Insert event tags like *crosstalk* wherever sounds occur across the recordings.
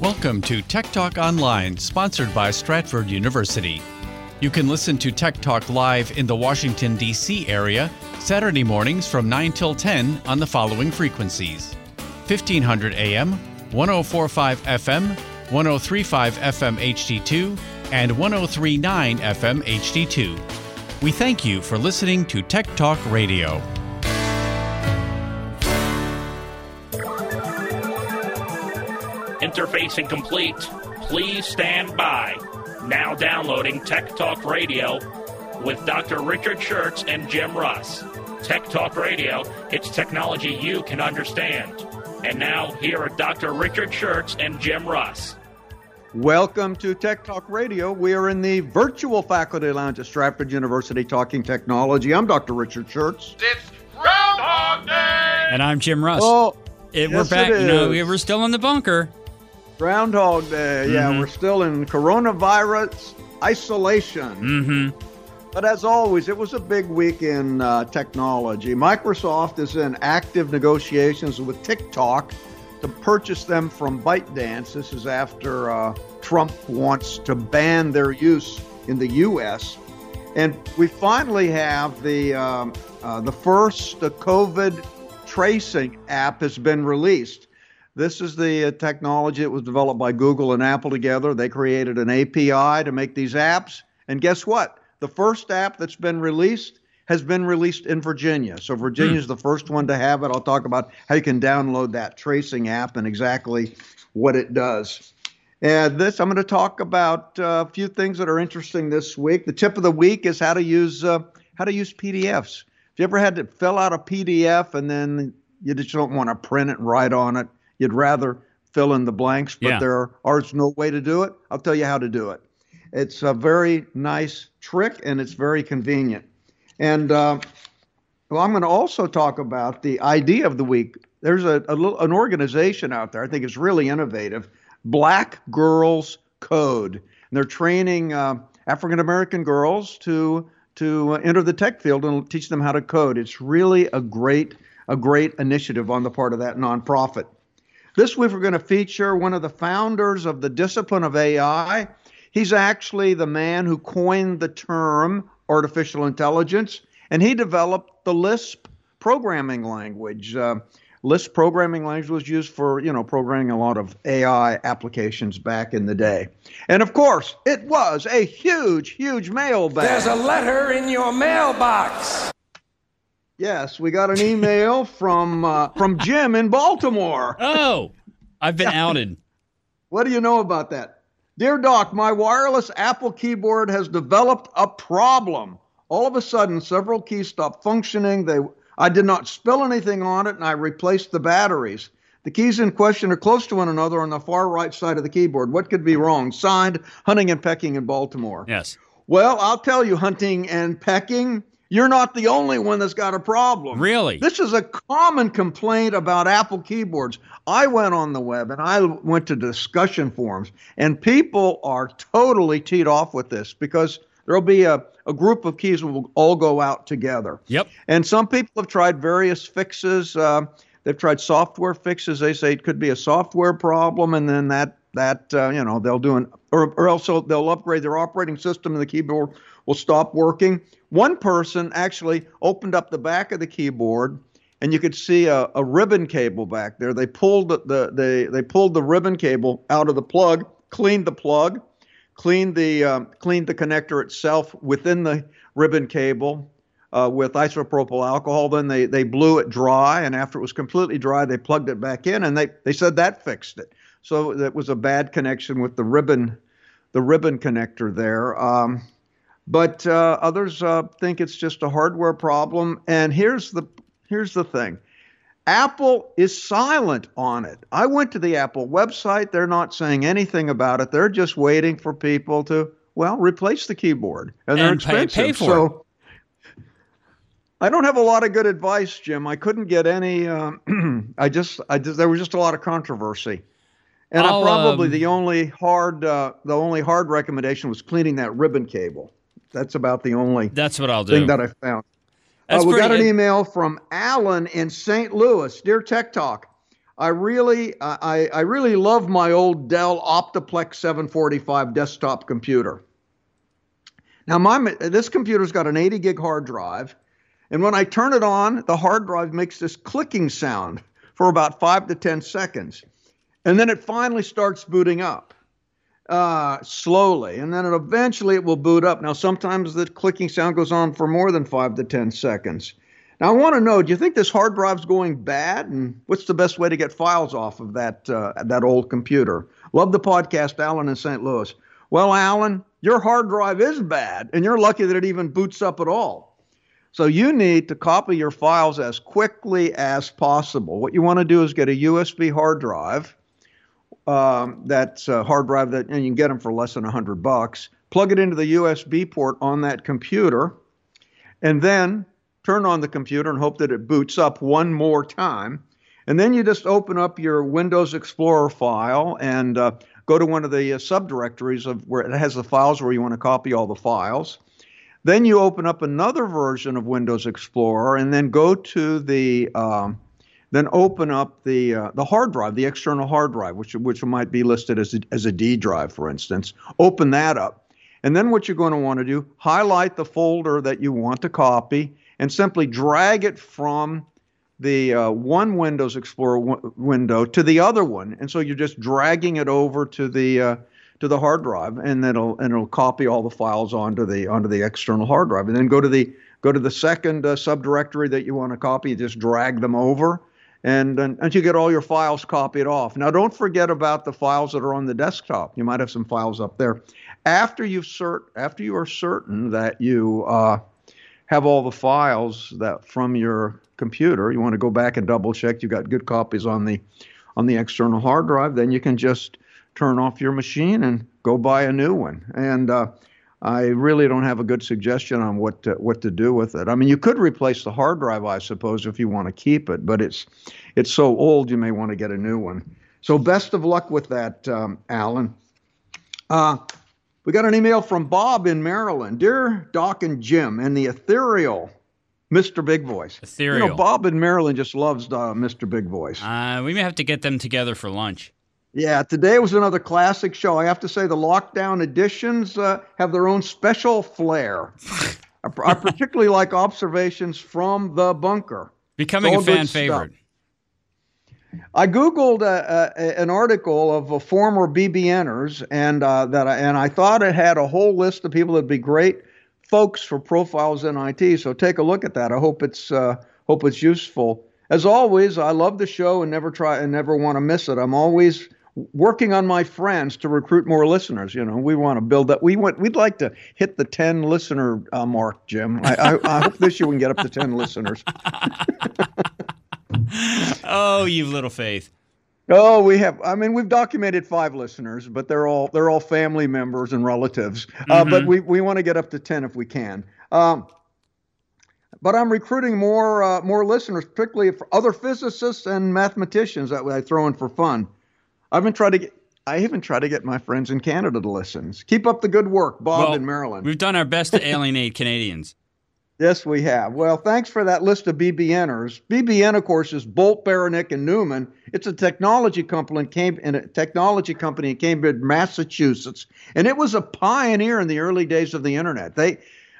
Welcome to Tech Talk Online, sponsored by Stratford University. You can listen to Tech Talk live in the Washington, D.C. area Saturday mornings from 9 till 10 on the following frequencies 1500 AM, 1045 FM, 1035 FM HD2, and 1039 FM HD2. We thank you for listening to Tech Talk Radio. Interfacing complete. Please stand by. Now downloading Tech Talk Radio with Dr. Richard Shurtz and Jim Russ. Tech Talk Radio, it's technology you can understand. And now, here are Dr. Richard Shurtz and Jim Russ. Welcome to Tech Talk Radio. We are in the virtual faculty lounge at Stratford University talking technology. I'm Dr. Richard Shurtz. It's Groundhog Day! And I'm Jim Russ. Oh, It- yes, we're back. it You know, we're still in the bunker. Groundhog Day. Yeah, Mhm. we're still in coronavirus isolation. Mm-hmm. But as always, it was a big week in uh, technology. Microsoft is in active negotiations with TikTok to purchase them from ByteDance. This is after uh, Trump wants to ban their use in the U.S. And we finally have the um, uh, the first uh, COVID tracing app has been released. This is the uh, technology that was developed by Google and Apple together. They created an API to make these apps. And guess what? The first app that's been released has been released in Virginia. So Virginia is the first one to have it. I'll talk about how you can download that tracing app and exactly what it does. And this, I'm going to talk about uh, a few things that are interesting this week. The tip of the week is how to use uh, how to use PDFs. If you ever had to fill out a PDF and then you just don't want to print it and write on it? You'd rather fill in the blanks, but Yeah. there are no way to do it. I'll tell you how to do it. It's a very nice trick and it's very convenient. And uh, well, I'm going to also talk about the idea of the week. There's a, a little, an organization out there. I think it's really innovative. Black Girls Code. And they're training uh, African American girls to to enter the tech field and teach them how to code. It's really a great a great initiative on the part of that nonprofit. This week we're going to feature one of the founders of the discipline of AI. He's actually the man who coined the term artificial intelligence, and he developed the Lisp programming language. Uh, Lisp programming language was used for, you know, programming a lot of AI applications back in the day. And of course, it was a huge, huge mailbag. There's a letter in your mailbox. Yes, we got an email *laughs* from uh, from Jim in Baltimore. Oh, I've been outed. What do you know about that? Dear Doc, my wireless Apple keyboard has developed a problem. All of a sudden, several keys stopped functioning. They, I did not spill anything on it, and I replaced the batteries. The keys in question are close to one another on the far right side of the keyboard. What could be wrong? Signed, Hunting and Pecking in Baltimore. Yes. Well, I'll tell you, Hunting and Pecking, you're not the only one that's got a problem. Really? This is a common complaint about Apple keyboards. I went on the web and I went to discussion forums, and people are totally teed off with this because there'll be a, a group of keys that will all go out together. Yep. And some people have tried various fixes. Uh, they've tried software fixes. They say it could be a software problem, and then that that uh, you know they'll do an or or else they'll upgrade their operating system, and the keyboard will stop working. One person actually opened up the back of the keyboard, and you could see a, a ribbon cable back there. They pulled the, the they they pulled the ribbon cable out of the plug, cleaned the plug, cleaned the um, cleaned the connector itself within the ribbon cable uh, with isopropyl alcohol. Then they they blew it dry, and after it was completely dry, they plugged it back in, and they they said that fixed it. So that was a bad connection with the ribbon the ribbon connector there. Um, but uh, others uh, think it's just a hardware problem. And here's the here's the thing. Apple is silent on it. I went to the Apple website. They're not saying anything about it. They're just waiting for people to, well, replace the keyboard. And they're And pay- expensive. pay for so I don't have a lot of good advice, Jim. I couldn't get any. Um, *clears throat* I just, I just, there was just a lot of controversy. And I I'll, probably um, the only hard, uh, the only hard recommendation was cleaning that ribbon cable. That's about the only That's what I'll do. thing that I found. Uh, we got an email from Alan in St. Louis. Dear Tech Talk, I really, I, I really love my old Dell Optiplex 745 desktop computer. Now, my this computer's got an 80 gig hard drive, and when I turn it on, the hard drive makes this clicking sound for about five to 10 seconds, and then it finally starts booting up uh, slowly, and then it eventually it will boot up. Now, sometimes the clicking sound goes on for more than five to 10 seconds. Now, I want to know: Do you think this hard drive's going bad, and what's the best way to get files off of that uh, that old computer? Love the podcast, Alan in St. Louis. Well, Alan, your hard drive is bad, and you're lucky that it even boots up at all. So you need to copy your files as quickly as possible. What you want to do is get a USB hard drive. Um, that's a hard drive that, and you can get them for less than 100 bucks. Plug it into the USB port on that computer, and then turn on the computer and hope that it boots up one more time. And then you just open up your Windows Explorer file and uh, go to one of the uh, subdirectories of where it has the files where you want to copy all the files. Then you open up another version of Windows Explorer and then go to the um, then open up the uh, the hard drive, the external hard drive, which which might be listed as a, as a D drive, for instance. Open that up, and then what you're going to want to do: highlight the folder that you want to copy, and simply drag it from the uh, one Windows Explorer w- window to the other one, and so you're just dragging it over to the uh, to the hard drive, and it'll and it'll copy all the files onto the onto the external hard drive, and then go to the go to the second uh, subdirectory that you want to copy. just drag them over, and, and and you get all your files copied off. Now, don't forget about the files that are on the desktop. You might have some files up there. After you've cert after you are certain that you uh, have all the files that from your computer. You want to go back and double check you've got good copies on the on the external hard drive. Then you can just turn off your machine and go buy a new one. And uh, I really don't have a good suggestion on what to, what to do with it. I mean, you could replace the hard drive, I suppose, if you want to keep it, but it's it's so old you may want to get a new one. So best of luck with that, um, Alan. Uh, we got an email from Bob in Maryland. Dear Doc and Jim and the ethereal Mr. Big Voice. Ethereal. You know, Bob in Maryland just loves uh, Mr. Big Voice. Uh, we may have to get them together for lunch. Yeah, today was another classic show. I have to say the lockdown editions uh, have their own special flair. I, I particularly like observations from the bunker. Becoming a fan favorite. Stuff. I googled uh, uh, an article of uh, former BBNers, and uh, that I, and I thought it had a whole list of people that'd be great folks for profiles in IT. So take a look at that. I hope it's uh, hope it's useful. As always, I love the show and never try and never want to miss it. I'm always working on my friends to recruit more listeners. You know, we want to build that. We want. We'd like to hit the 10 listener uh, mark, Jim. I, I, I hope this year we can get up to 10 listeners. *laughs* oh, you've little faith. Oh, we have. I mean, we've documented five listeners, but they're all they're all family members and relatives. Uh, mm-hmm. but we we want to get up to ten if we can. Um, but I'm recruiting more uh, more listeners, particularly for other physicists and mathematicians that I throw in for fun. I've been trying to get. I even try to get my friends in Canada to listen. Keep up the good work, Bob well, in Maryland. We've done our best to alienate *laughs* Canadians. Yes, we have. Well, thanks for that list of BBNers. BBN, of course, is Bolt, Beranek, and Newman. It's a technology company in, Cam- in a technology company in Cambridge, Massachusetts, and it was a pioneer in the early days of the internet. They,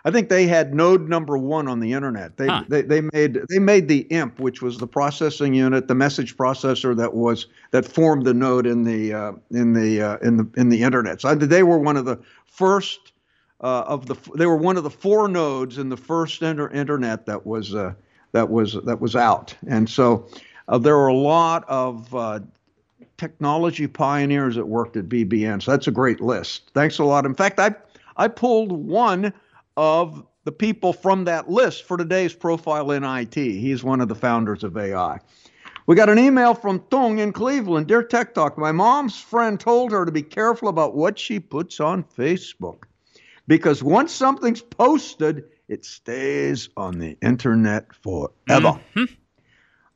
I think, they had node number one on the internet. They, huh. they, they made they made the IMP, which was the processing unit, the message processor that was that formed the node in the uh, in the uh, in the in the internet. So they were one of the first uh, of the they were one of the four nodes in the first inter- internet that was uh, that was that was out, and so uh, there were a lot of uh, technology pioneers that worked at BBN. So that's a great list. Thanks a lot. In fact, I I pulled one of the people from that list for today's profile in IT. He's one of the founders of AI. We got an email from Tung in Cleveland. Dear Tech Talk, my mom's friend told her to be careful about what she puts on Facebook because once something's posted, it stays on the internet forever. Mm-hmm.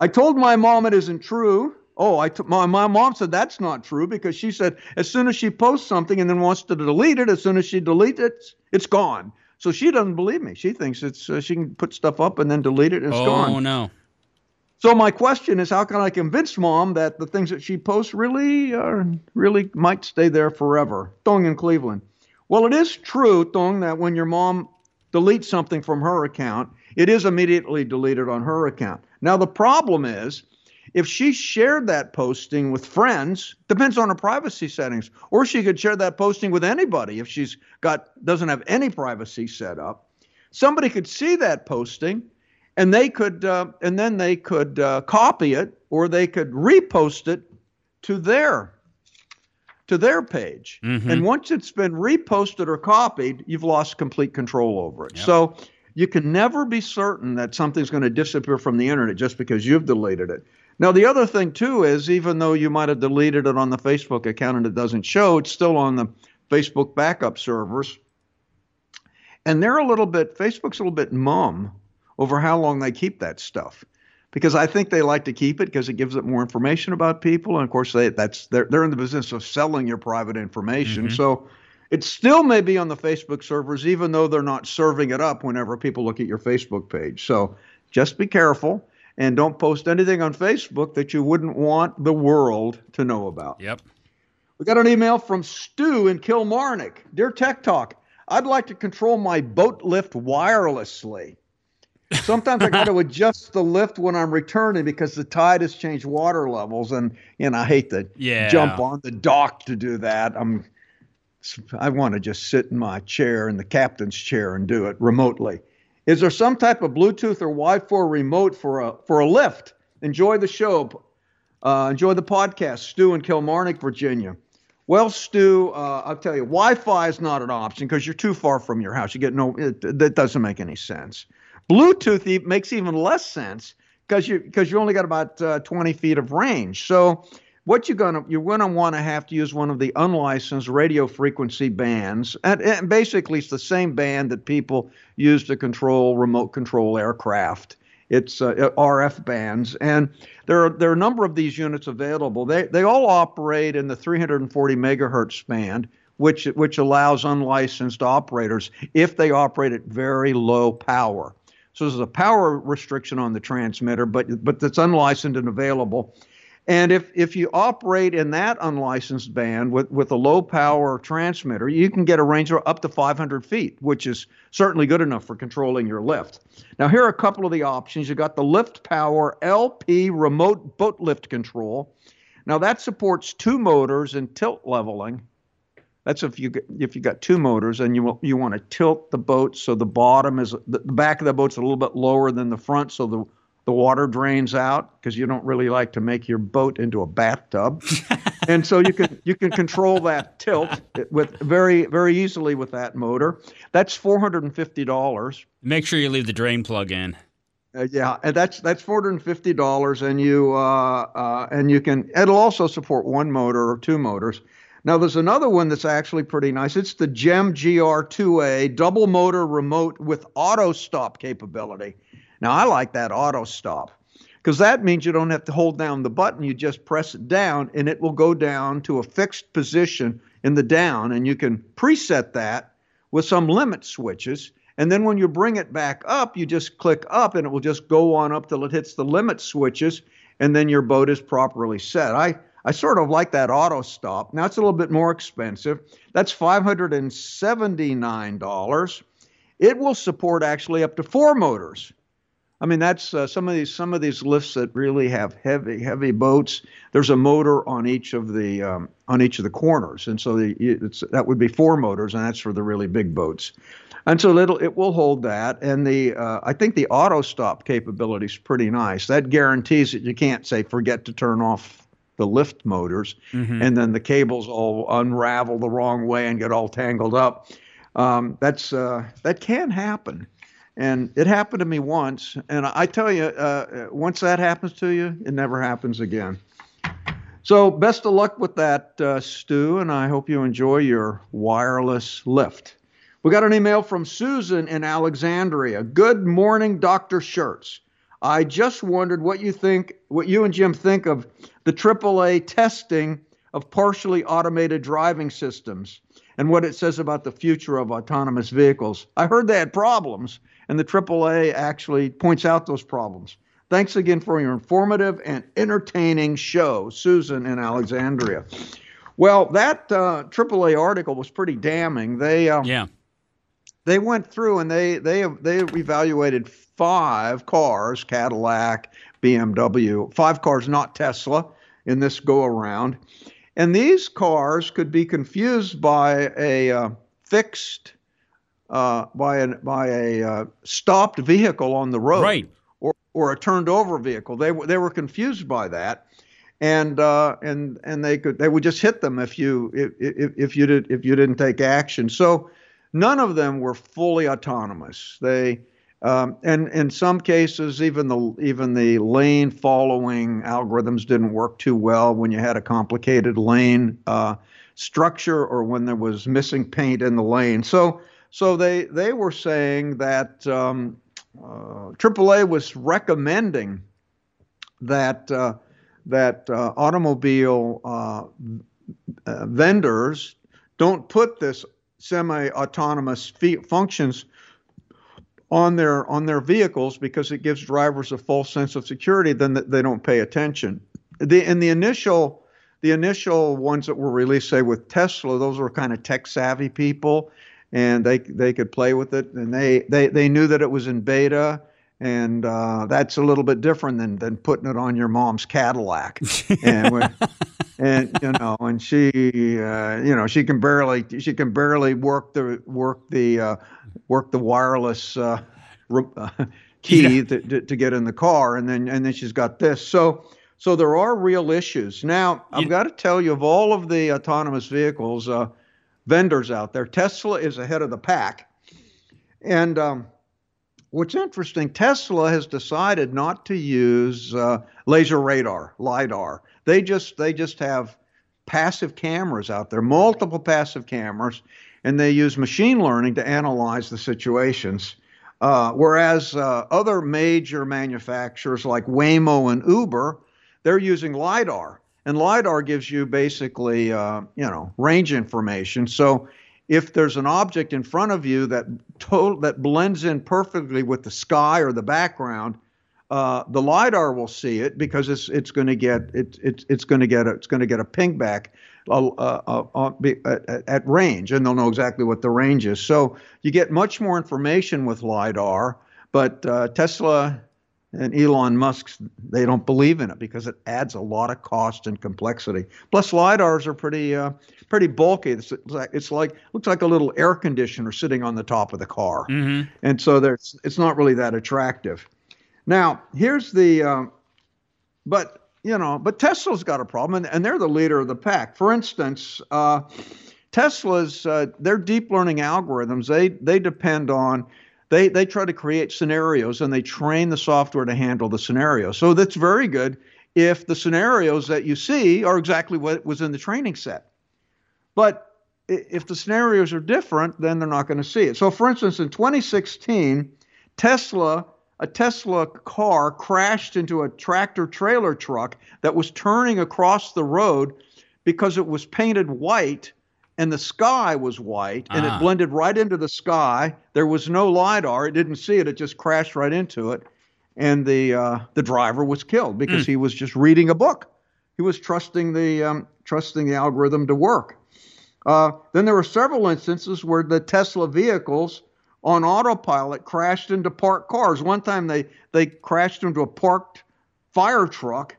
I told my mom it isn't true. Oh, I t- my, my mom said that's not true because she said as soon as she posts something and then wants to delete it, as soon as she deletes it, it's gone. So she doesn't believe me. She thinks it's uh, she can put stuff up and then delete it and it's oh, gone. Oh no. So my question is, how can I convince mom that the things that she posts really are really might stay there forever? Thong in Cleveland. Well, it is true, Thong, that when your mom deletes something from her account, it is immediately deleted on her account. Now the problem is, if she shared that posting with friends, depends on her privacy settings, or she could share that posting with anybody if she's got doesn't have any privacy set up. Somebody could see that posting and they could uh, and then they could uh, copy it or they could repost it to their to their page mm-hmm. and once it's been reposted or copied you've lost complete control over it yep. so you can never be certain that something's going to disappear from the internet just because you've deleted it now the other thing too is even though you might have deleted it on the facebook account and it doesn't show it's still on the facebook backup servers and they're a little bit facebook's a little bit mum over how long they keep that stuff because I think they like to keep it because it gives it more information about people, and of course they that's they're they're in the business of selling your private information. Mm-hmm. So it still may be on the Facebook servers, even though they're not serving it up whenever people look at your Facebook page. So just be careful and don't post anything on Facebook that you wouldn't want the world to know about. Yep. We got an email from Stu in Kilmarnock. Dear Tech Talk, I'd like to control my boat lift wirelessly. Sometimes I *laughs* got to adjust the lift when I'm returning because the tide has changed water levels, and you know I hate to yeah. jump on the dock to do that. I'm I want to just sit in my chair in the captain's chair and do it remotely. Is there some type of Bluetooth or Wi-Fi remote for a for a lift? Enjoy the show. Uh, enjoy the podcast, Stu in Kilmarnock, Virginia. Well, Stu, uh, I'll tell you, Wi-Fi is not an option because you're too far from your house. You get no. It, that doesn't make any sense. Bluetooth makes even less sense because you because you only got about uh, 20 feet of range. So what you're gonna you're gonna want to have to use one of the unlicensed radio frequency bands, and, and basically it's the same band that people use to control remote control aircraft. It's uh, RF bands, and there are there are a number of these units available. They they all operate in the 340 megahertz band, which which allows unlicensed operators if they operate at very low power. So there's a power restriction on the transmitter, but but that's unlicensed and available. And if, if you operate in that unlicensed band with, with a low power transmitter, you can get a range of up to 500 feet, which is certainly good enough for controlling your lift. Now, here are a couple of the options. You got the Lift Power LP remote boat lift control. Now, that supports two motors and tilt leveling. That's if you if you got two motors and you you want to tilt the boat so the bottom is the back of the boat's a little bit lower than the front, so the the water drains out because you don't really like to make your boat into a bathtub, *laughs* and so you can you can control that tilt with very very easily with that motor. That's four hundred and fifty dollars. Make sure you leave the drain plug in. Uh, yeah, and that's that's four hundred and fifty dollars, and you uh, uh, and you can. It'll also support one motor or two motors. Now, there's another one that's actually pretty nice. It's the GEM GR2A double motor remote with auto stop capability. Now, I like that auto stop because that means you don't have to hold down the button. You just press it down and it will go down to a fixed position in the down, and you can preset that with some limit switches. And then when you bring it back up, you just click up and it will just go on up till it hits the limit switches, and then your boat is properly set. I I sort of like that auto stop. Now it's a little bit more expensive. That's $579. It will support actually up to four motors. I mean, that's uh, some of these some of these lifts that really have heavy heavy boats. There's a motor on each of the um, on each of the corners, and so the, that would be four motors, and that's for the really big boats. And so it'll, it will hold that, and the uh, I think the auto stop capability is pretty nice. That guarantees that you can't say forget to turn off the lift motors, mm-hmm. and then the cables all unravel the wrong way and get all tangled up. Um, that's uh, that can happen, and it happened to me once. And I tell you, uh, once that happens to you, it never happens again. So best of luck with that, uh, Stu, and I hope you enjoy your wireless lift. We got an email from Susan in Alexandria. Good morning, Dr. Shurtz. I just wondered what you think, what you and Jim think of the AAA testing of partially automated driving systems and what it says about the future of autonomous vehicles. I heard they had problems, and the AAA actually points out those problems. Thanks again for your informative and entertaining show, Susan in Alexandria. Well, that uh, AAA article was pretty damning. They um, Yeah. they went through and they they they evaluated five cars, Cadillac, BMW, five cars, not Tesla, in this go around, and these cars could be confused by a uh, fixed uh, by an by a uh, stopped vehicle on the road, Right. or or a turned over vehicle. They were they were confused by that. And uh, and and they could they would just hit them if you if, if, if you did if you didn't take action. So none of them were fully autonomous. They um, and in some cases, even the even the lane following algorithms didn't work too well when you had a complicated lane uh, structure or when there was missing paint in the lane. So so they they were saying that um, uh, AAA was recommending that uh, that uh, automobile uh, uh, vendors don't put this semi-autonomous functions on their on their vehicles because it gives drivers a false sense of security. Then they don't pay attention. The in the initial the initial ones that were released, say with Tesla, those were kind of tech savvy people, and they they could play with it, and they they they knew that it was in beta. And uh, that's a little bit different than, than putting it on your mom's Cadillac, and when, *laughs* and you know, and she, uh, you know, she can barely she can barely work the work the uh, work the wireless uh, re- uh, *laughs* key to, to, to get in the car, and then and then she's got this. So so there are real issues. Now I've got to tell you, of all of the autonomous vehicles uh, vendors out there, Tesla is ahead of the pack, and um, What's interesting, Tesla has decided not to use uh, laser radar, lidar. They just they just have passive cameras out there, multiple passive cameras, and they use machine learning to analyze the situations. Uh, whereas uh, other major manufacturers like Waymo and Uber, they're using lidar, and lidar gives you basically uh, you know range information. So if there's an object in front of you that that blends in perfectly with the sky or the background, uh, the lidar will see it because it's it's going to get it, it it's going to get a, it's going to get a ping back uh, uh, at, at range, and they'll know exactly what the range is. So you get much more information with lidar, but uh, Tesla and Elon Musk's they don't believe in it because it adds a lot of cost and complexity. Plus, lidars are pretty uh, pretty bulky. It's like it's like looks like a little air conditioner sitting on the top of the car, Mm-hmm. and so there's it's not really that attractive. Now, here's the, um, but you know, but Tesla's got a problem, and, and they're the leader of the pack. For instance, uh, Tesla's uh, their deep learning algorithms they they depend on they they try to create scenarios and they train the software to handle the scenario. So that's very good if the scenarios that you see are exactly what was in the training set. But if the scenarios are different, then they're not going to see it. So, for instance, in 2016, Tesla, a Tesla car crashed into a tractor trailer truck that was turning across the road because it was painted white and the sky was white and Ah. it blended right into the sky. There was no lidar; it didn't see it; it just crashed right into it, and the uh, the driver was killed because he was just reading a book. He was trusting the um, trusting the algorithm to work. Uh, then there were several instances where the Tesla vehicles on autopilot crashed into parked cars. One time they they crashed into a parked fire truck,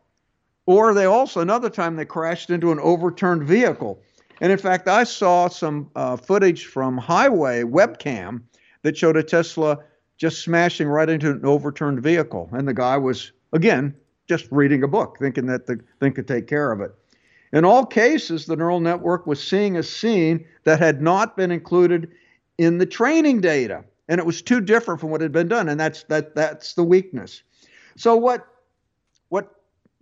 or they also another time they crashed into an overturned vehicle. And in fact, I saw some uh, footage from highway webcam that showed a Tesla just smashing right into an overturned vehicle, and the guy was again just reading a book, thinking that the thing could take care of it. In all cases, the neural network was seeing a scene that had not been included in the training data, and it was too different from what had been done, and that's that that's the weakness. So what what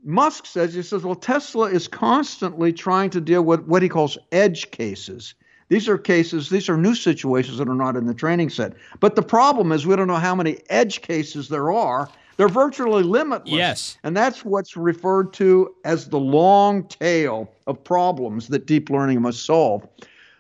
Musk says he says, well, Tesla is constantly trying to deal with what he calls edge cases. These are cases, these are new situations that are not in the training set. But the problem is we don't know how many edge cases there are. They're virtually limitless. Yes. And that's what's referred to as the long tail of problems that deep learning must solve.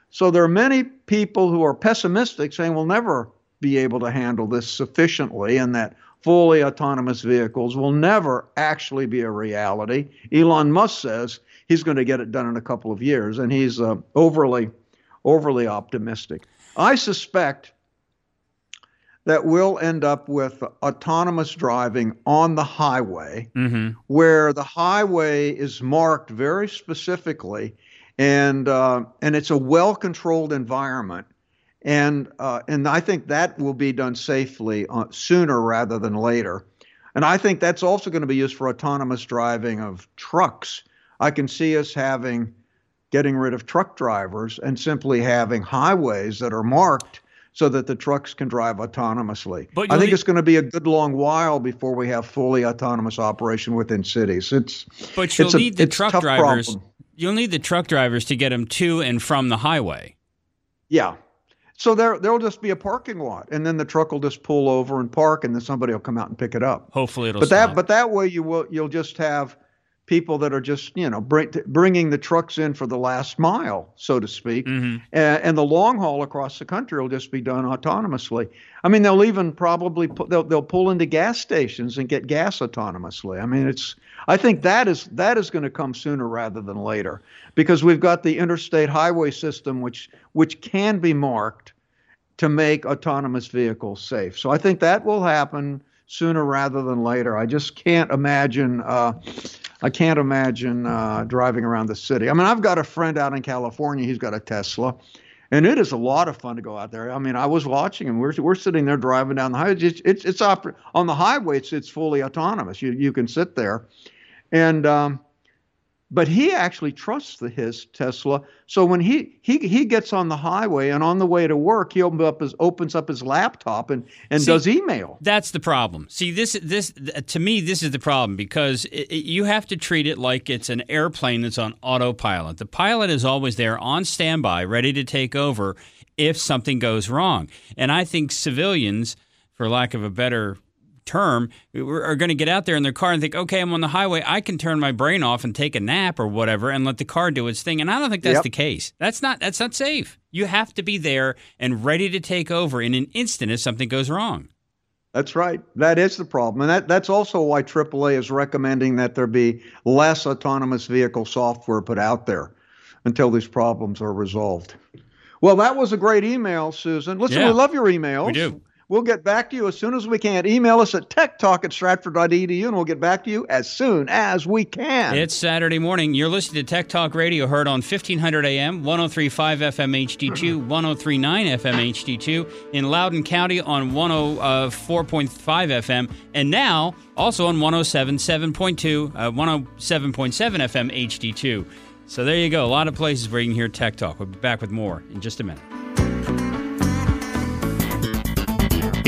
So there are many people who are pessimistic saying we'll never be able to handle this sufficiently and that fully autonomous vehicles will never actually be a reality. Elon Musk says he's going to get it done in a couple of years, and he's uh, overly, overly optimistic. I suspect that we'll end up with autonomous driving on the highway, mm-hmm. where the highway is marked very specifically, and uh, and it's a well-controlled environment and uh, and I think that will be done safely uh, sooner rather than later. And I think that's also going to be used for autonomous driving of trucks. I can see us having getting rid of truck drivers and simply having highways that are marked so that the trucks can drive autonomously. But I think need, it's going to be a good long while before we have fully autonomous operation within cities. It's but you'll it's need a, the truck drivers. Problem. You'll need the truck drivers to get them to and from the highway. Yeah, so there there'll just be a parking lot, and then the truck will just pull over and park, and then somebody will come out and pick it up. Hopefully, it'll. But stop. that but that way you will you'll just have people that are just you know bring, bringing the trucks in for the last mile, so to speak, mm-hmm. and, and, the long haul across the country will just be done autonomously. I mean, they'll even probably pu- they'll they'll pull into gas stations and get gas autonomously. I mean, it's I think that is that is going to come sooner rather than later because we've got the interstate highway system, which which can be marked to make autonomous vehicles safe. So I think that will happen sooner rather than later. I just can't imagine. Uh, I can't imagine uh, driving around the city. I mean, I've got a friend out in California. He's got a Tesla, and it is a lot of fun to go out there. I mean, I was watching him. We're we're sitting there driving down the highway. It's it's, it's op- on the highway. It's it's fully autonomous. You you can sit there, and um, but he actually trusts the, his Tesla. So when he, he he gets on the highway and on the way to work, he opens up his opens up his laptop and and See, does email. That's the problem. See this this to me this is the problem because it, you have to treat it like it's an airplane that's on autopilot. The pilot is always there on standby, ready to take over if something goes wrong. And I think civilians, for lack of a better term are going to get out there in their car and think, okay, I'm on the highway. I can turn my brain off and take a nap or whatever and let the car do its thing. And I don't think that's yep. the case. That's not that's not safe. You have to be there and ready to take over in an instant if something goes wrong. That's right. That is the problem. And that, that's also why AAA is recommending that there be less autonomous vehicle software put out there until these problems are resolved. Well, that was a great email, Susan. Listen, yeah, we love your emails. We do. We'll get back to you as soon as we can. Email us at techtalk at stratford.edu and we'll get back to you as soon as we can. It's Saturday morning. You're listening to Tech Talk Radio, heard on 1500 AM, 1035 FM HD2, 1039 FM HD2, in Loudoun County on 104.5 FM, and now also on 107.7.2, uh, 107.7 FM HD2. So there you go. A lot of places where you can hear Tech Talk. We'll be back with more in just a minute.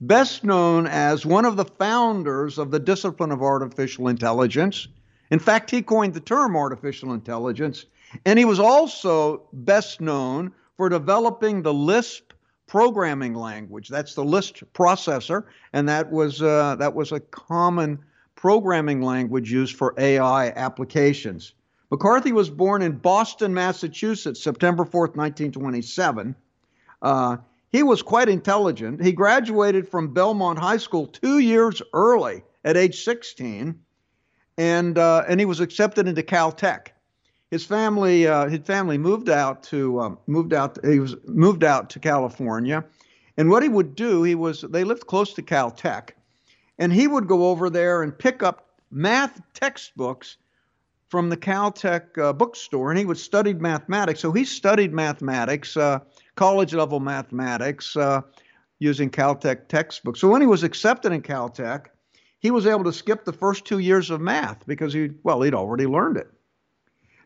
best known as one of the founders of the discipline of artificial intelligence. In fact, he coined the term artificial intelligence, and he was also best known for developing the Lisp programming language. That's the Lisp processor, and that was uh, that was a common programming language used for AI applications. McCarthy was born in Boston, Massachusetts, September 4th, 1927. Uh, he was quite intelligent. He graduated from Belmont High School two years early at age 16, and uh, and he was accepted into Caltech his family uh, his family moved out to um, moved out he was moved out to California, and what he would do he was they lived close to Caltech, and he would go over there and pick up math textbooks from the Caltech uh, bookstore, and he would study mathematics. So he studied mathematics, uh, college level mathematics, uh, using Caltech textbooks. So when he was accepted in Caltech, he was able to skip the first two years of math because he well he'd already learned it.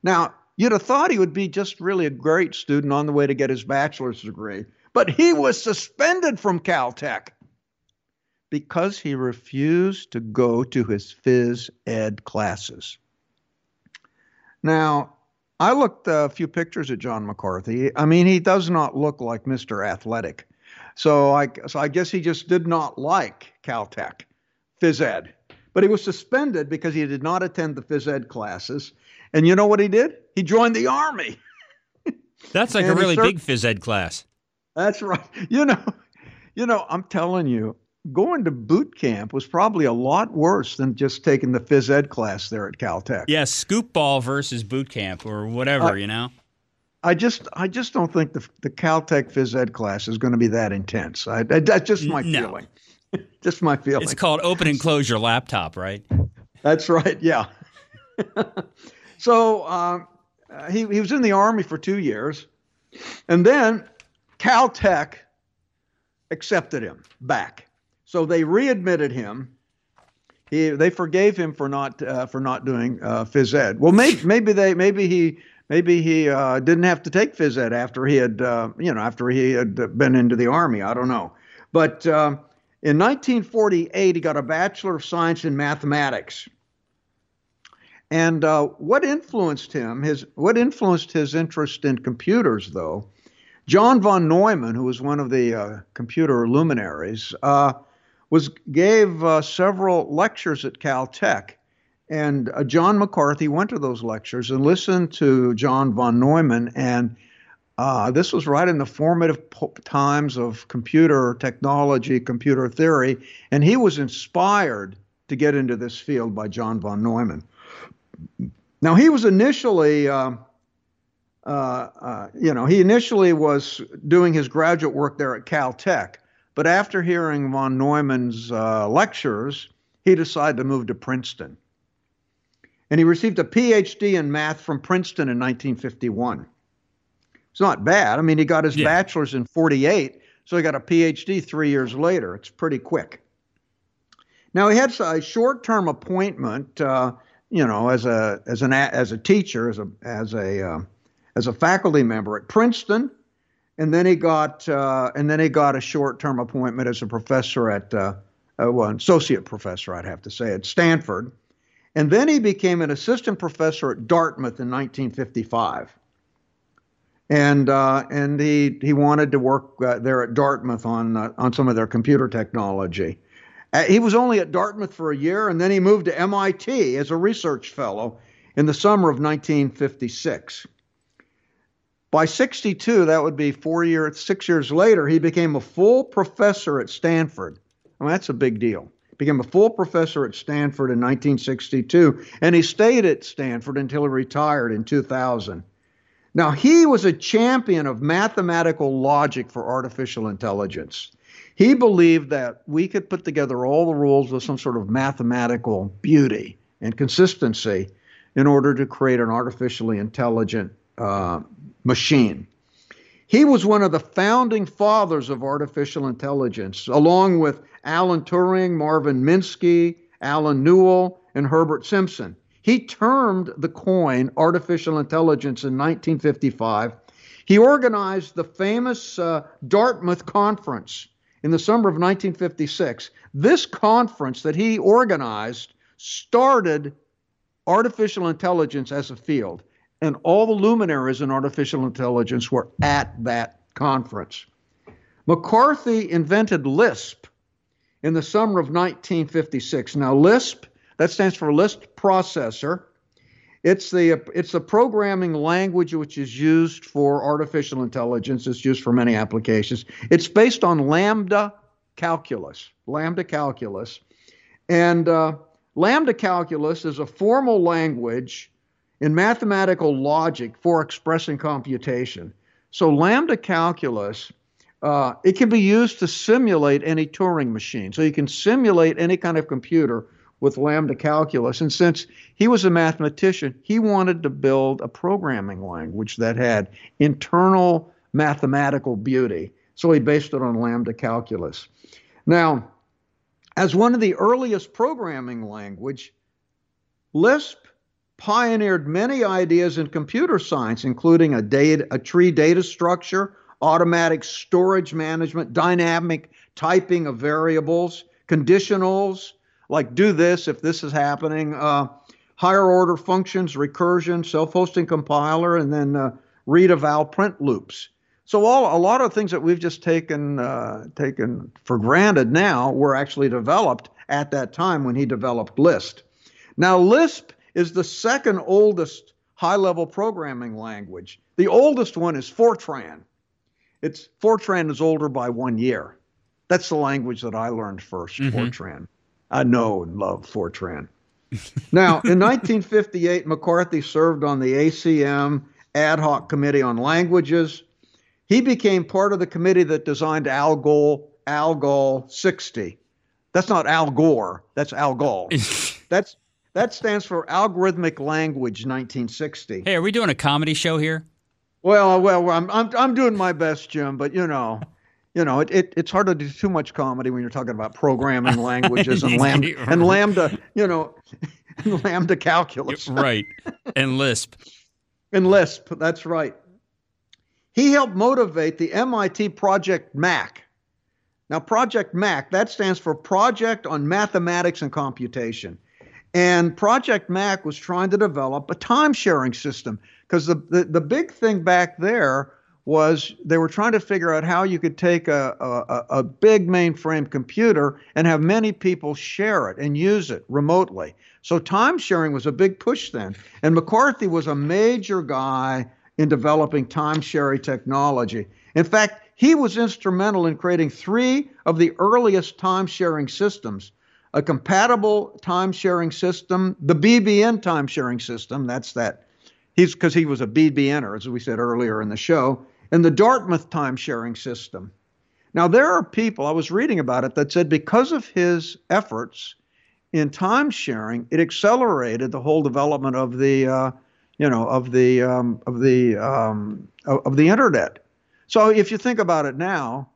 Now, you'd have thought he would be just really a great student on the way to get his bachelor's degree, but he was suspended from Caltech because he refused to go to his phys ed classes. Now, I looked a few pictures at John McCarthy. I mean, he does not look like Mr. Athletic. So I, so I guess he just did not like Caltech phys ed. But he was suspended because he did not attend the phys ed classes and you know what he did? He joined the army. *laughs* That's like a really served, big phys ed class. That's right. You know, you know, I'm telling you, going to boot camp was probably a lot worse than just taking the phys ed class there at Caltech. Yeah, scoop ball versus boot camp or whatever, you know. I just, I just don't think the the Caltech phys ed class is going to be that intense. I, I, that's just my no. feeling. *laughs* just my feeling. It's called open and close your laptop, right? That's right. Yeah. *laughs* So uh, he, he was in the Army for two years. And then Caltech accepted him back. So they readmitted him. He, they forgave him for not uh, for not doing uh, phys ed. Well, maybe maybe they maybe he maybe he uh, didn't have to take phys ed after he had uh, you know after he had been into the army. I don't know. But uh, in 1948, he got a bachelor of science in mathematics. And uh, what influenced him? His what influenced his interest in computers, though? John von Neumann, who was one of the uh, computer luminaries, uh, was gave uh, several lectures at Caltech, and uh, John McCarthy went to those lectures and listened to John von Neumann. And uh, this was right in the formative po- times of computer technology, computer theory, and he was inspired to get into this field by John von Neumann. Now, he was initially, uh, uh, uh, you know, he initially was doing his graduate work there at Caltech, but after hearing von Neumann's uh, lectures, he decided to move to Princeton. And he received a PhD in math from Princeton in 1951. It's not bad. I mean, he got his yeah. bachelor's in 48, so he got a PhD three years later. It's pretty quick. Now, he had a short term appointment uh, you know, as a as an as a teacher, as a as a uh, as a faculty member at Princeton, and then he got uh, and then he got a short term appointment as a professor at uh, uh, well, an associate professor, I'd have to say, at Stanford, and then he became an assistant professor at Dartmouth in 1955. And uh, and he he wanted to work uh, there at Dartmouth on uh, on some of their computer technology. He was only at Dartmouth for a year, and then he moved to MIT as a research fellow in the summer of 1956. By 62, that would be four years, six years later, he became a full professor at Stanford. Well, that's a big deal. Became a full professor at Stanford in 1962, and he stayed at Stanford until he retired in 2000. Now, he was a champion of mathematical logic for artificial intelligence. He believed that we could put together all the rules with some sort of mathematical beauty and consistency in order to create an artificially intelligent uh, machine. He was one of the founding fathers of artificial intelligence, along with Alan Turing, Marvin Minsky, Allen Newell, and Herbert Simpson. He termed the coin artificial intelligence in 1955. He organized the famous uh, Dartmouth Conference in the summer of 1956. This conference that he organized started artificial intelligence as a field, and all the luminaries in artificial intelligence were at that conference. McCarthy invented Lisp in the summer of 1956. Now, Lisp, that stands for List Processor. It's the it's a programming language which is used for artificial intelligence. It's used for many applications. It's based on lambda calculus. Lambda calculus, and uh, lambda calculus is a formal language in mathematical logic for expressing computation. So lambda calculus uh, it can be used to simulate any Turing machine. So you can simulate any kind of computer with lambda calculus. And since he was a mathematician, he wanted to build a programming language that had internal mathematical beauty. So he based it on lambda calculus. Now, as one of the earliest programming language, Lisp pioneered many ideas in computer science, including a, data, a tree data structure, automatic storage management, dynamic typing of variables, conditionals, like do this if this is happening, uh, higher order functions, recursion, self hosting compiler, and then uh, read eval print loops. So all a lot of things that we've just taken uh, taken for granted now were actually developed at that time when he developed Lisp. Now Lisp is the second oldest high-level programming language. The oldest one is Fortran. It's Fortran is older by one year. That's the language that I learned 1st mm-hmm. Fortran. I know and love Fortran. *laughs* now, in 1958, McCarthy served on the ACM Ad Hoc Committee on Languages. He became part of the committee that designed ALGOL, ALGOL 60. That's not Al Gore. That's ALGOL. *laughs* that's that stands for Algorithmic Language 1960. Hey, are we doing a comedy show here? Well, uh, well, I'm I'm I'm doing my best, Jim, but you know, you know, it, it it's hard to do too much comedy when you're talking about programming *laughs* languages and lambda and lambda, you know, and *laughs* lambda calculus. right. And Lisp. *laughs* and Lisp, that's right. He helped motivate the MIT Project Mac. Now, Project Mac, that stands for Project on Mathematics and Computation. And Project Mac was trying to develop a time sharing system because the, the, the big thing back there was they were trying to figure out how you could take a, a, a, big mainframe computer and have many people share it and use it remotely. So time sharing was a big push then. And McCarthy was a major guy in developing time sharing technology. In fact, he was instrumental in creating three of the earliest time sharing systems a compatible time sharing system, the BBN time sharing system, that's that He's because he was a BBNer, as we said earlier in the show, and the Dartmouth time sharing system. Now, there are people, I was reading about it, that said because of his efforts in time sharing, it accelerated the whole development of the, uh, you know, of the, um, of the, um, of, of the internet. So if you think about it now,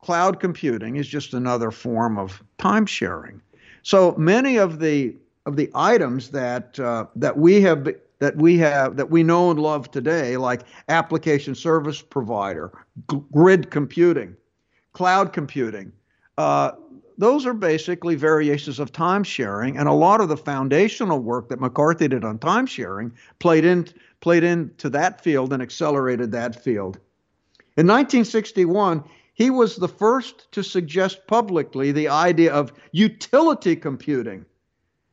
cloud computing is just another form of time sharing. So many of the of the items that uh, that we have that we have that we know and love today, like application service provider, g- grid computing, cloud computing. Uh, those are basically variations of time sharing, and a lot of the foundational work that McCarthy did on time sharing played in played into that field and accelerated that field. In 1961, he was the first to suggest publicly the idea of utility computing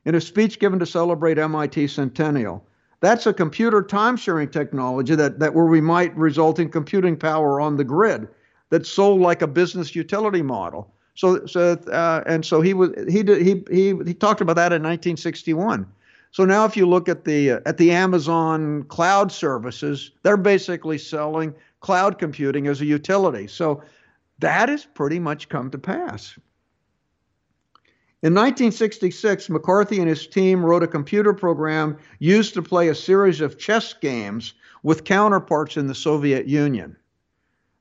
in a speech given to celebrate MIT centennial. That's a computer time sharing technology that, that where we might result in computing power on the grid that's sold like a business utility model. So, so uh, and so he was he did he he he talked about that in 1961. So now, if you look at the uh, at the Amazon cloud services, they're basically selling cloud computing as a utility. So that has pretty much come to pass. In 1966, McCarthy and his team wrote a computer program used to play a series of chess games with counterparts in the Soviet Union.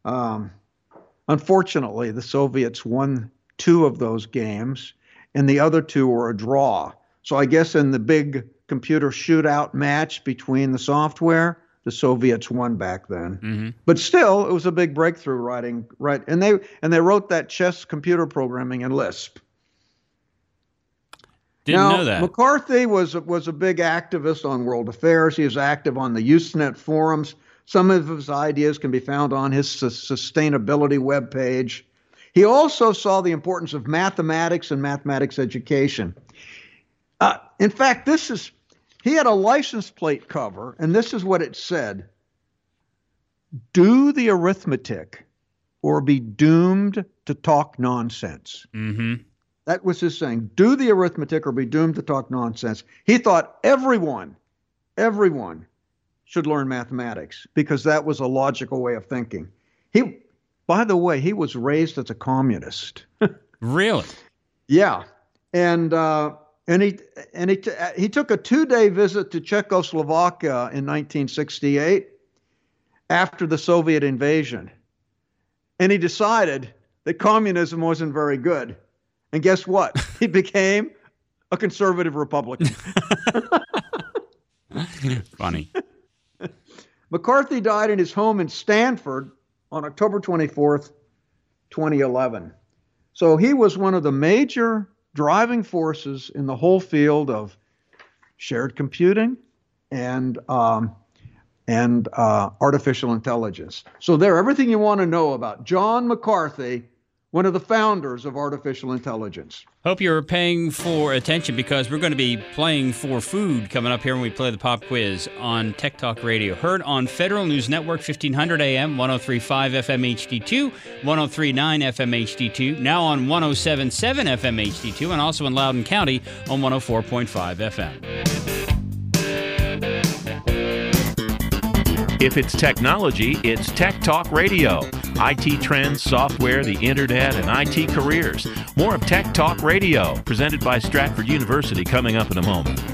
Um, unfortunately, the Soviets won two of those games, and the other two were a draw. So I guess in the big computer shootout match between the software. The Soviets won back then, Mm-hmm. but still, it was a big breakthrough writing. Right, and they and they wrote that chess computer programming in Lisp. Didn't now, know that. McCarthy was was a big activist on world affairs. He was active on the Usenet forums. Some of his ideas can be found on his su- sustainability webpage. He also saw the importance of mathematics and mathematics education. Uh, in fact, this is he had a license plate cover, and this is what it said: "Do the arithmetic, or be doomed to talk nonsense." mm-hmm. That was his saying. Do the arithmetic or be doomed to talk nonsense. He thought everyone, everyone should learn mathematics because that was a logical way of thinking. He, by the way, he was raised as a communist. *laughs* Really? yeah, and uh, and he and he he took a two-day visit to Czechoslovakia in 1968 after the Soviet invasion, and he decided that communism wasn't very good. And guess what? *laughs* He became a conservative Republican. *laughs* Funny. *laughs* McCarthy died in his home in Stanford on October 24th, 2011. So he was one of the major driving forces in the whole field of shared computing and um, and uh, artificial intelligence. So there, everything you want to know about John McCarthy, one of the founders of artificial intelligence. Hope you're paying for attention because we're going to be playing for food coming up here when we play the pop quiz on Tech Talk Radio. Heard on Federal News Network, 1500 AM, 1035 FM HD2, 1039 FM HD2, now on 1077 FM HD2, and also in Loudoun County on 104.5 FM. If it's technology, it's Tech Talk Radio. IT trends, software, the internet, and IT careers. More of Tech Talk Radio, presented by Stratford University, coming up in a moment.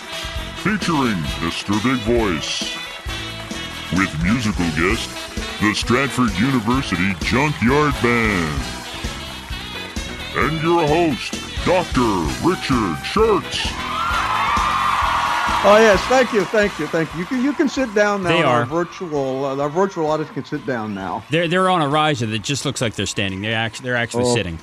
featuring Mr. Big Voice, with musical guest, the Stratford University Junkyard Band, and your host, Dr. Richard Shurtz. Oh yes, thank you, thank you, thank you. You can you can sit down now. They Our are. virtual uh, our virtual audience can sit down now. They're, they're on a riser that just looks like they're standing. They're, act- they're actually Oh. sitting.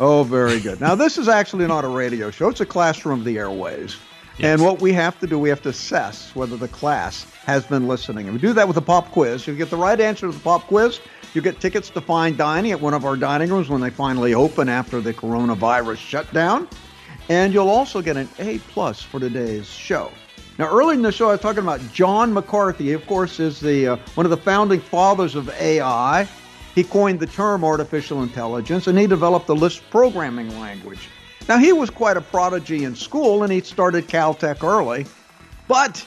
Oh, very good. Now this is actually not a radio show; it's a classroom of the airways. And what we have to do, we have to assess whether the class has been listening. And we do that with a pop quiz. If you get the right answer to the pop quiz, you get tickets to fine dining at one of our dining rooms when they finally open after the coronavirus shutdown. And you'll also get an A plus for today's show. Now, earlier in the show, I was talking about John McCarthy. He, of course, is the uh, one of the founding fathers of AI. He coined the term artificial intelligence, and he developed the Lisp programming language. Now, he was quite a prodigy in school, and he started Caltech early, but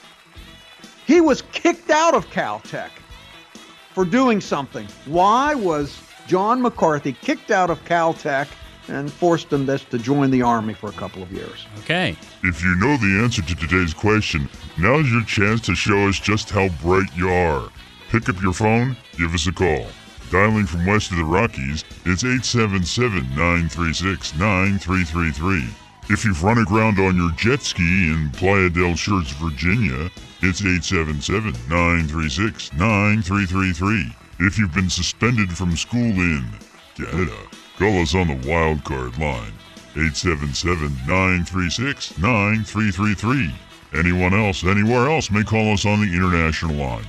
he was kicked out of Caltech for doing something. Why was John McCarthy kicked out of Caltech and forced him this to join the Army for a couple of years. Okay. If you know the answer to today's question, now's your chance to show us just how bright you are. Pick up your phone, give us a call. Dialing from west of the Rockies, it's 877 936 9333. If you've run aground on your jet ski in Playa del Shirts, Virginia, it's 877 936 9333. If you've been suspended from school in Canada, call us on the wild card line 877 936 9333. Anyone else, anywhere else, may call us on the international line.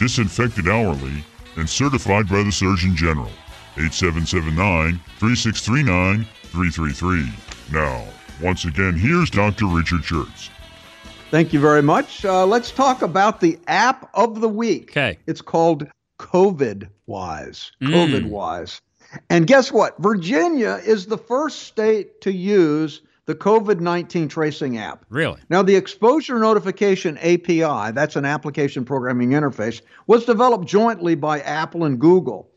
Disinfected hourly and certified by the Surgeon General. 8779 3639 333. Now, once again, here's Dr. Richard Shurtz. Thank you very much. Uh, let's talk about the app of the week. Okay. It's called COVID Wise. Mm. COVID Wise. And guess what? Virginia is the first state to use the COVID 19 tracing app. Really? Now, the Exposure Notification API, that's an application programming interface, was developed jointly by Apple and Google.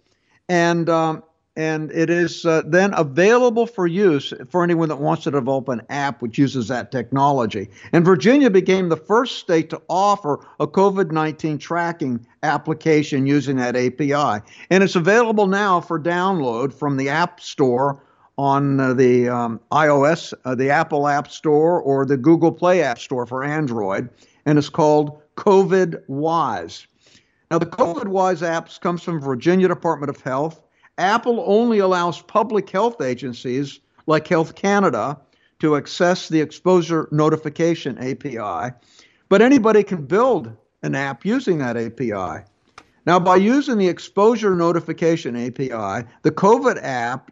And, um, and it is uh, then available for use for anyone that wants to develop an app which uses that technology. And Virginia became the first state to offer a COVID 19 tracking application using that API. And it's available now for download from the App Store on uh, the um, iOS, uh, the Apple App Store, or the Google Play App Store for Android, and it's called COVID Wise. Now, the COVID Wise apps comes from Virginia Department of Health. Apple only allows public health agencies like Health Canada to access the exposure notification API, but anybody can build an app using that API. Now, by using the exposure notification API, the COVID app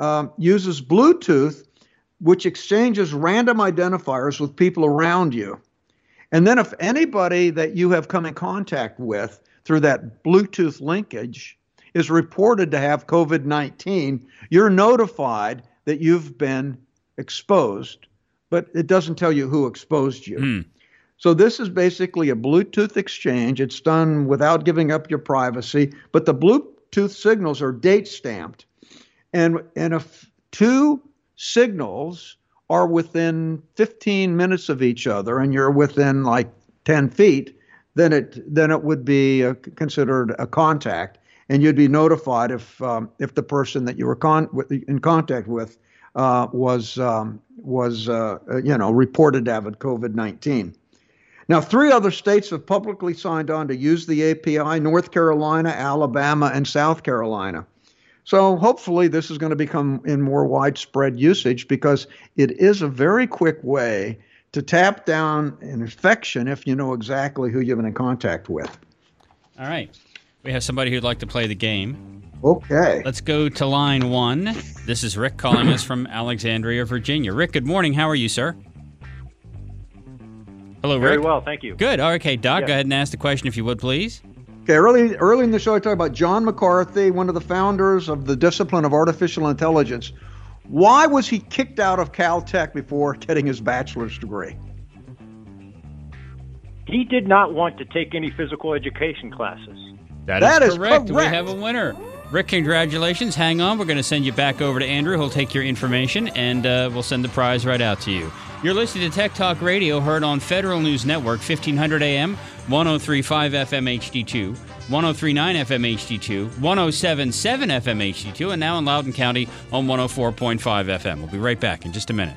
um, uses Bluetooth, which exchanges random identifiers with people around you. And then, if anybody that you have come in contact with through that Bluetooth linkage is reported to have COVID 19, you're notified that you've been exposed, but it doesn't tell you who exposed you. Hmm. So, this is basically a Bluetooth exchange. It's done without giving up your privacy, but the Bluetooth signals are date stamped. And, and if two signals are within 15 minutes of each other and you're within like 10 feet, then it then it would be uh, considered a contact, and you'd be notified if um, if the person that you were con- in contact with uh, was um, was uh, you know reported to have COVID nineteen. Now, three other states have publicly signed on to use the API: North Carolina, Alabama, and South Carolina. So hopefully, this is going to become in more widespread usage because it is a very quick way to tap down an infection if you know exactly who you've been in contact with. All right. We have somebody who'd like to play the game. Okay. Let's go to line one. This is Rick calling us from Alexandria, Virginia. Rick, good morning. How are you, sir? Hello, Rick. Very well, thank you. Good. Okay, Doc, Yeah. go ahead and ask the question if you would, please. Okay, early early in the show, I talked about John McCarthy, one of the founders of the discipline of artificial intelligence. Why was he kicked out of Caltech before getting his bachelor's degree? He did not want to take any physical education classes. That is correct. We correct. have a winner. Rick, congratulations. Hang on. We're going to send you back over to Andrew. He'll take your information and uh, we'll send the prize right out to you. You're listening to Tech Talk Radio, heard on Federal News Network, 1500 AM, 1035 FM HD2, 1039 FM HD2, 1077 FM HD2, and now in Loudoun County on 104.5 FM. We'll be right back in just a minute.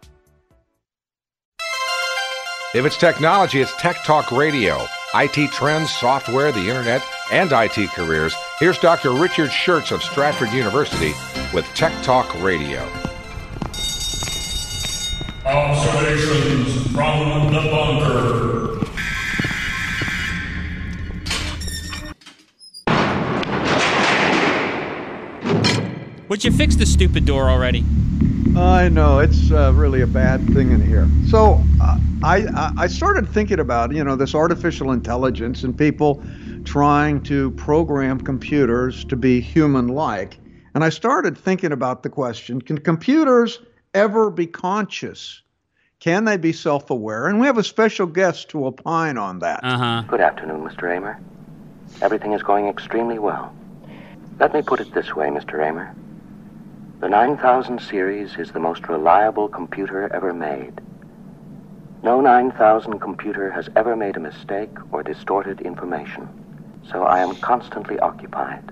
If it's technology, it's Tech Talk Radio. IT trends, software, the internet, and IT careers. Here's Dr. Richard Shurtz of Stratford University with Tech Talk Radio. Observations from the bunker. Would you fix the stupid door already? I know it's uh, really a bad thing in here. So uh, I I started thinking about you know this artificial intelligence and people trying to program computers to be human-like, and I started thinking about the question: Can computers ever be conscious? Can they be self-aware? And we have a special guest to opine on that. Uh huh. Good afternoon, Mr. Amer. Everything is going extremely well. Let me put it this way, Mr. Amer. The 9000 series is the most reliable computer ever made. No 9000 computer has ever made a mistake or distorted information, so I am constantly occupied.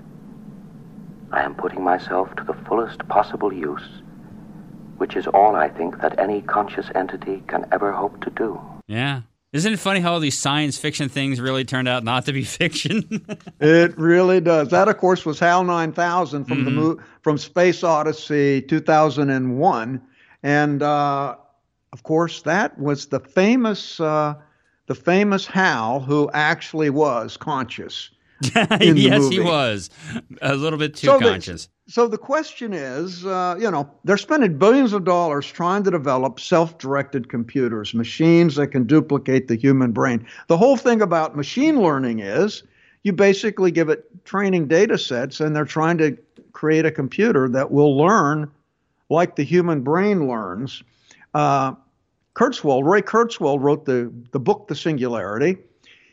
I am putting myself to the fullest possible use, which is all I think that any conscious entity can ever hope to do. Yeah. Isn't it funny how all these science fiction things really turned out not to be *laughs* fiction? It really does. That, of course, was HAL 9000 from the mo- from Space Odyssey 2001, and uh, of course, that was the famous uh, the famous HAL who actually was conscious. *laughs* the yes, he was a little bit too So the- conscious. So the question is, uh, you know, they're spending billions of dollars trying to develop self-directed computers, machines that can duplicate the human brain. The whole thing about machine learning is you basically give it training data sets and they're trying to create a computer that will learn like the human brain learns. Uh, Kurzweil, Ray Kurzweil wrote the, the book The Singularity,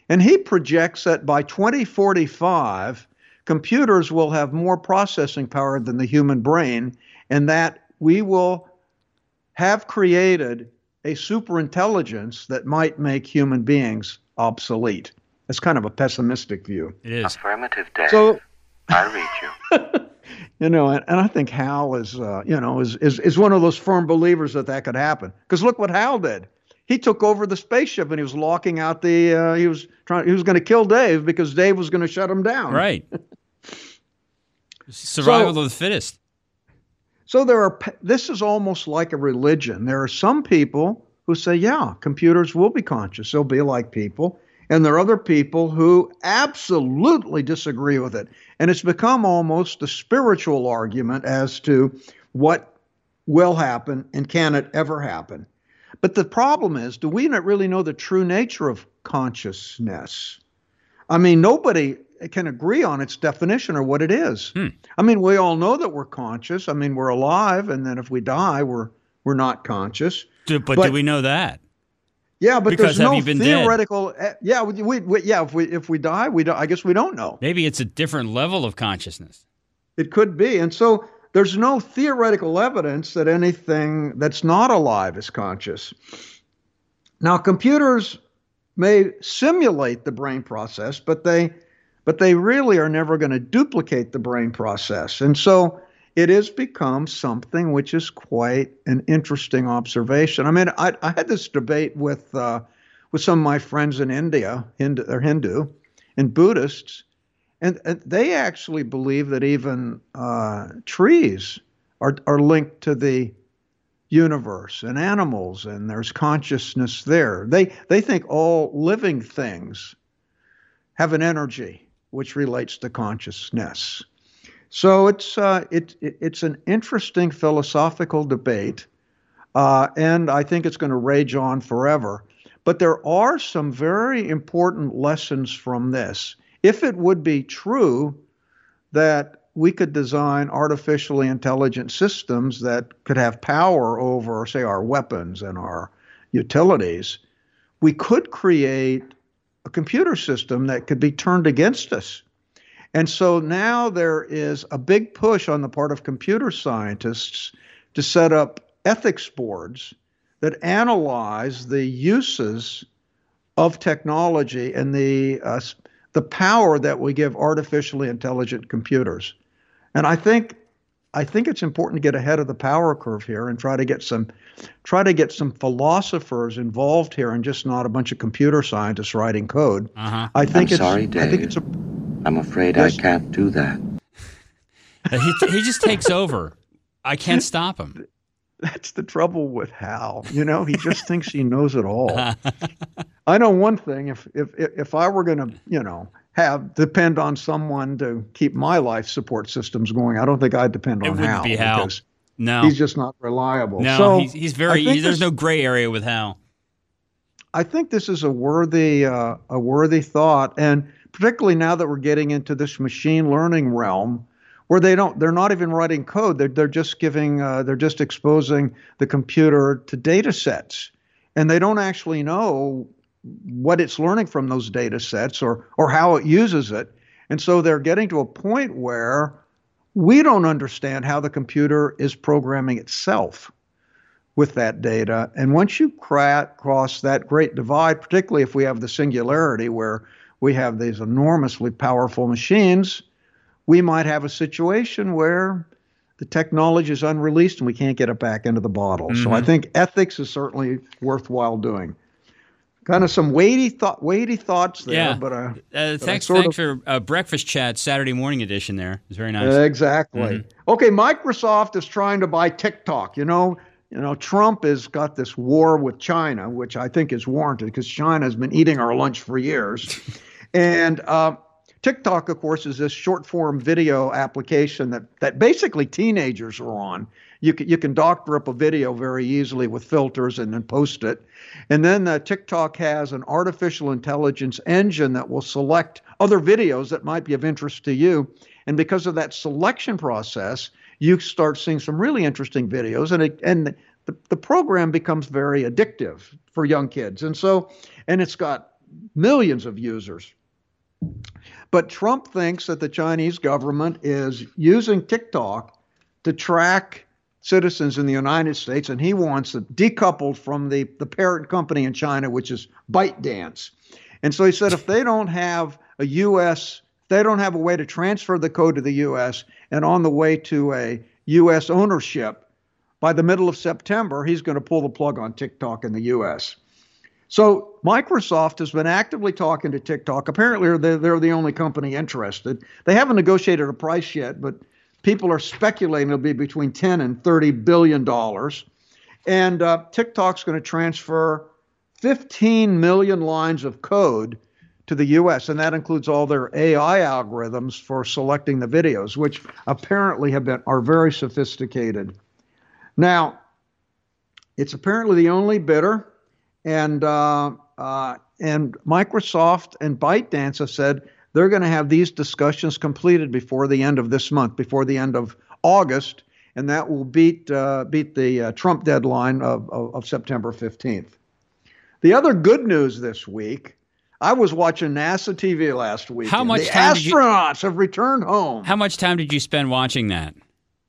and he projects that by 2045, computers will have more processing power than the human brain, and that we will have created a superintelligence that might make human beings obsolete. That's kind of a pessimistic view. It is. Affirmative, Dave. So, I read you. *laughs* you know, and, and I think Hal is, uh, you know, is, is is one of those firm believers that that could happen. Because look what Hal did. He took over the spaceship and he was locking out the. Uh, he was trying. He was going to kill Dave because Dave was going to shut him down. Right. *laughs* Survival So- of the fittest. So there are. This is almost like a religion. There are some people who say, "Yeah, computers will be conscious. They'll be like people." And there are other people who absolutely disagree with it. And it's become almost a spiritual argument as to what will happen and can it ever happen. But the problem is, do we not really know the true nature of consciousness? I mean, nobody can agree on its definition or what it is. I mean, we all know that we're conscious. I mean, we're alive, and then if we die, we're we're not conscious. Do, but, But- do we know that? Yeah, but Because there's no been dead? theoretical. eh, Yeah, we, we, we- yeah. If we if we die, we don't, I guess we don't know. Maybe it's a different level of consciousness. It could be, and so there's no theoretical evidence that anything that's not alive is conscious. Now, computers may simulate the brain process, but they but they really are never going to duplicate the brain process. And so it has become something which is quite an interesting observation. I mean, I, I had this debate with uh, with some of my friends in India, Hindu, Hindu, and Buddhists, and, and they actually believe that even uh, trees are, are linked to the universe and animals, and there's consciousness there. They they think all living things have an energy which relates to consciousness. So it's uh, it, it it's an interesting philosophical debate, uh, and I think it's going to rage on forever. But there are some very important lessons from this. If it would be true that we could design artificially intelligent systems that could have power over, say, our weapons and our utilities, we could create a computer system that could be turned against us. And so now there is a big push on the part of computer scientists to set up ethics boards that analyze the uses of technology and the uh, the power that we give artificially intelligent computers. And I think I think it's important to get ahead of the power curve here and try to get some try to get some philosophers involved here and just not a bunch of computer scientists writing code. Uh-huh. I think I'm it's sorry, Dave. I think it's a I'm afraid Yes. I can't do that. *laughs* He, he just takes over. I can't stop him. *laughs* that's the trouble with Hal. You know, he just thinks he knows it all. *laughs* I know one thing. If if if I were going to, you know, have depend on someone to keep my life support systems going, I don't think I'd depend It on wouldn't Hal. be Hal. No. he's just not reliable. no, so he's, he's very. think there's this- no gray area with Hal. I think this is a worthy uh, a worthy thought, and particularly now that we're getting into this machine learning realm, where they don't they're not even writing code; they're they're just giving uh, they're just exposing the computer to data sets, and they don't actually know what it's learning from those data sets or or how it uses it, and so they're getting to a point where we don't understand how the computer is programming itself with that data. And once you cra- cross that great divide, particularly if we have the singularity where we have these enormously powerful machines, we might have a situation where the technology is unreleased and we can't get it back into the bottle. So I Mhm. think ethics is certainly worthwhile doing. Kind of some weighty thought, weighty thoughts there, Yeah. but uh, Uh, thanks, sort thanks of- for uh, breakfast chat Saturday morning edition. There, it's very nice. Exactly. Mhm. Okay, Microsoft is trying to buy TikTok. You know, you know, Trump has got this war with China, which I think is warranted because China has been eating our lunch for years. *laughs* and uh, TikTok, of course, is this short form video application that that basically teenagers are on. You can you can doctor up a video very easily with filters and then post it. And then uh, TikTok has an artificial intelligence engine that will select other videos that might be of interest to you. And because of that selection process, you start seeing some really interesting videos, and it, and the, the program becomes very addictive for young kids. And so, and it's got millions of users. But Trump thinks that the Chinese government is using TikTok to track citizens in the United States, and he wants it decoupled from the, the parent company in China, which is ByteDance. And so he said if they don't have a U.S., they don't have a way to transfer the code to the U.S. and on the way to a U.S. ownership, by the middle of September, he's going to pull the plug on TikTok in the U.S. So Microsoft has been actively talking to TikTok. Apparently, they're, they're the only company interested. They haven't negotiated a price yet, but people are speculating it'll be between 10 and 30 billion dollars. And uh, TikTok's going to transfer 15 million lines of code to the U.S., and that includes all their AI algorithms for selecting the videos, which apparently have been are very sophisticated. Now, it's apparently the only bidder, and uh, uh, and Microsoft and ByteDance have said they're going to have these discussions completed before the end of this month, before the end of August, and that will beat uh, beat the uh, Trump deadline of, of, of September 15th. The other good news this week. I was watching NASA TV last week. How much the time did you- astronauts have returned home. How much time did you spend watching that?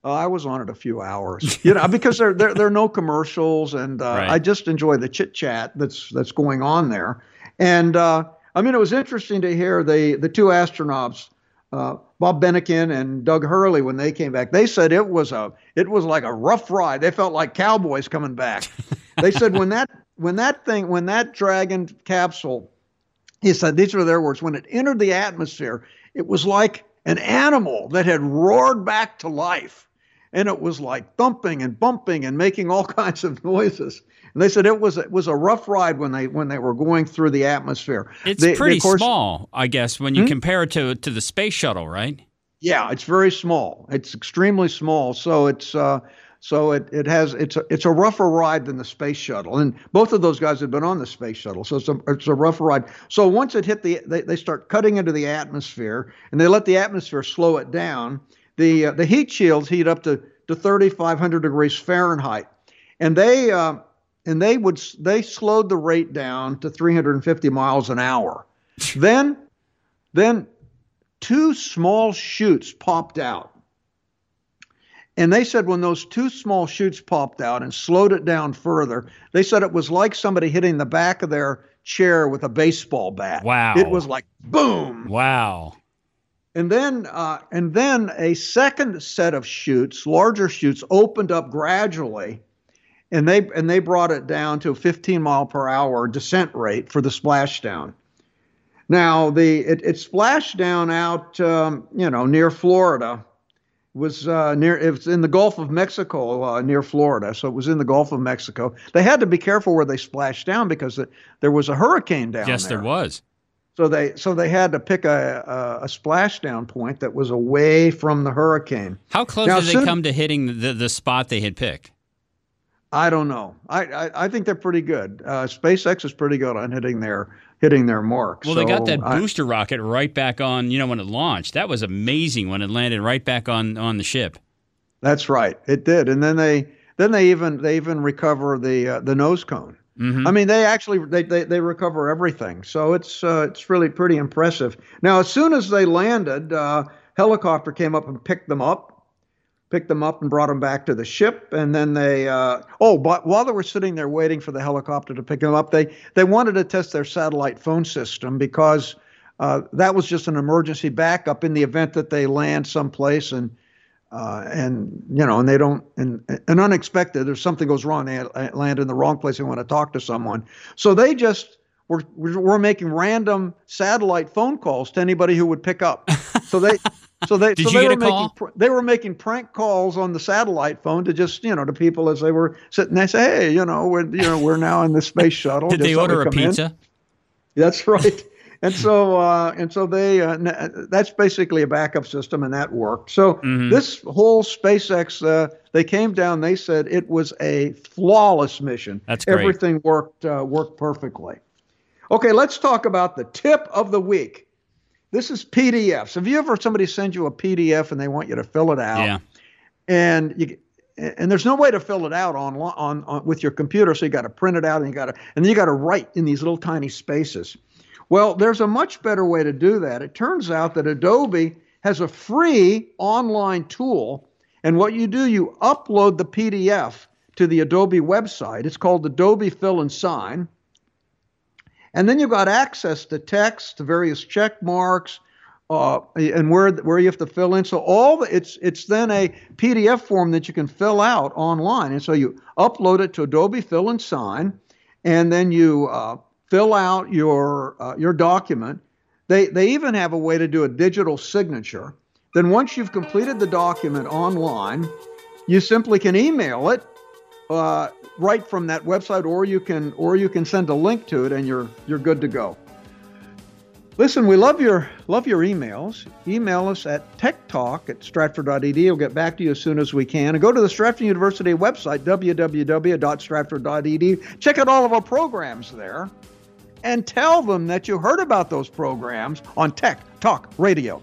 Uh, I was on it a few hours, you know, because there there, there are no commercials, and uh, Right. I just enjoy the chit chat that's that's going on there. And uh, I mean, it was interesting to hear the the two astronauts, uh, Bob Behnken and Doug Hurley, when they came back. They said it was a it was like a rough ride. They felt like cowboys coming back. *laughs* they said when that when that thing when that Dragon capsule he said these were their words when it entered the atmosphere it was like an animal that had roared back to life and it was like thumping and bumping and making all *laughs* kinds of noises and they said it was it was a rough ride when they when they were going through the atmosphere It's They- they, pretty of course- small, I guess, when you Hmm? compare it to to the space shuttle, right? Yeah, it's very small. It's extremely small. So it's uh, so it, it has it's a it's a rougher ride than the space shuttle. And both of those guys have been on the space shuttle, so it's a it's a rougher ride. So once it hit the they, they start cutting into the atmosphere and they let the atmosphere slow it down. The uh, the heat shields heat up to to 3,500 degrees Fahrenheit, and they uh, and they would they slowed the rate down to 350 miles an hour. *laughs* then, then two small chutes popped out. And they said when those two small chutes popped out and slowed it down further, they said it was like somebody hitting the back of their chair with a baseball bat. Wow. It was like boom. Wow. And then, uh, and then a second set of chutes, larger chutes, opened up gradually, and they and they brought it down to a 15 mile per hour descent rate for the splashdown. Now the it, it splashed down out, um, you know, near Florida. It was uh, near it was in the Gulf of Mexico uh, near Florida, so it was in the Gulf of Mexico. They had to be careful where they splashed down because it, there was a hurricane down yes, there. Yes, there was. So they so they had to pick a, a, a splashdown point that was away from the hurricane. How close Now, did they soon- come to hitting the, the spot they had picked? I don't know. I, I, I think they're pretty good. Uh, SpaceX is pretty good on hitting their hitting their mark. Well, they got So that I- booster rocket right back on. You know when it launched, that was amazing when it landed right back on on the ship. That's right. It did, and then they then they even they even recover the uh, the nose cone. Mm-hmm. I mean, they actually they, they, they recover everything. So it's uh, it's really pretty impressive. Now, as soon as they landed, uh, helicopter came up and picked them up, picked them up and brought them back to the ship. And then they uh, oh, but while they were sitting there waiting for the helicopter to pick them up, they they wanted to test their satellite phone system because uh, that was just an emergency backup in the event that they land someplace and uh, and you know, and they don't, and, and unexpected, if something goes wrong, they land in the wrong place. They want to talk to someone, so they just were were making random satellite phone calls to anybody who would pick up. So they, so they, *laughs* Did so they were making pr- they were making prank calls on the satellite phone to just you know to people as they were sitting. They say, hey, you know, we're you know we're now in the space *laughs* shuttle. Did Just they order a come in." pizza? That's right. And so, uh, and so they, uh, that's basically a backup system, and that worked. So Mhm. this whole SpaceX, uh, they came down. They said it was a flawless mission. That's great. Everything worked uh, worked perfectly. Okay, let's talk about the tip of the week. This is PDFs. Have you ever somebody sends you a PDF and they want you to fill it out? Yeah. and you and there's no way to fill it out on on, on with your computer so you got to print it out and you got to and then you got to write in these little tiny spaces well there's a much better way to do that it turns out that adobe has a free online tool and what you do you upload the pdf to the adobe website it's called adobe fill and sign and then you've got access to text to various check marks uh, and where where you have to fill in. So all the, it's it's then a PDF form that you can fill out online, and so you upload it to Adobe Fill and Sign, and then you uh, fill out your uh, your document. They they even have a way to do a digital signature. Then once you've completed the document online, you simply can email it uh, right from that website, or you can or you can send a link to it, and you're you're good to go. Listen, we love your love your emails. Email us at techtalk at stratford.edu. We'll get back to you as soon as we can. And go to the Stratford University website, www.stratford.edu. Check out all of our programs there. And tell them that you heard about those programs on Tech Talk Radio.